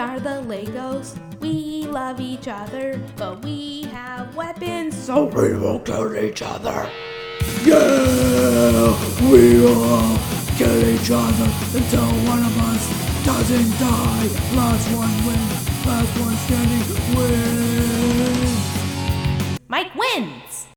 are the Legos. We love each other, but we have weapons, so we will kill each other. Yeah, we will kill each other until one of us doesn't die. Last one wins. Last one standing wins. Mike wins!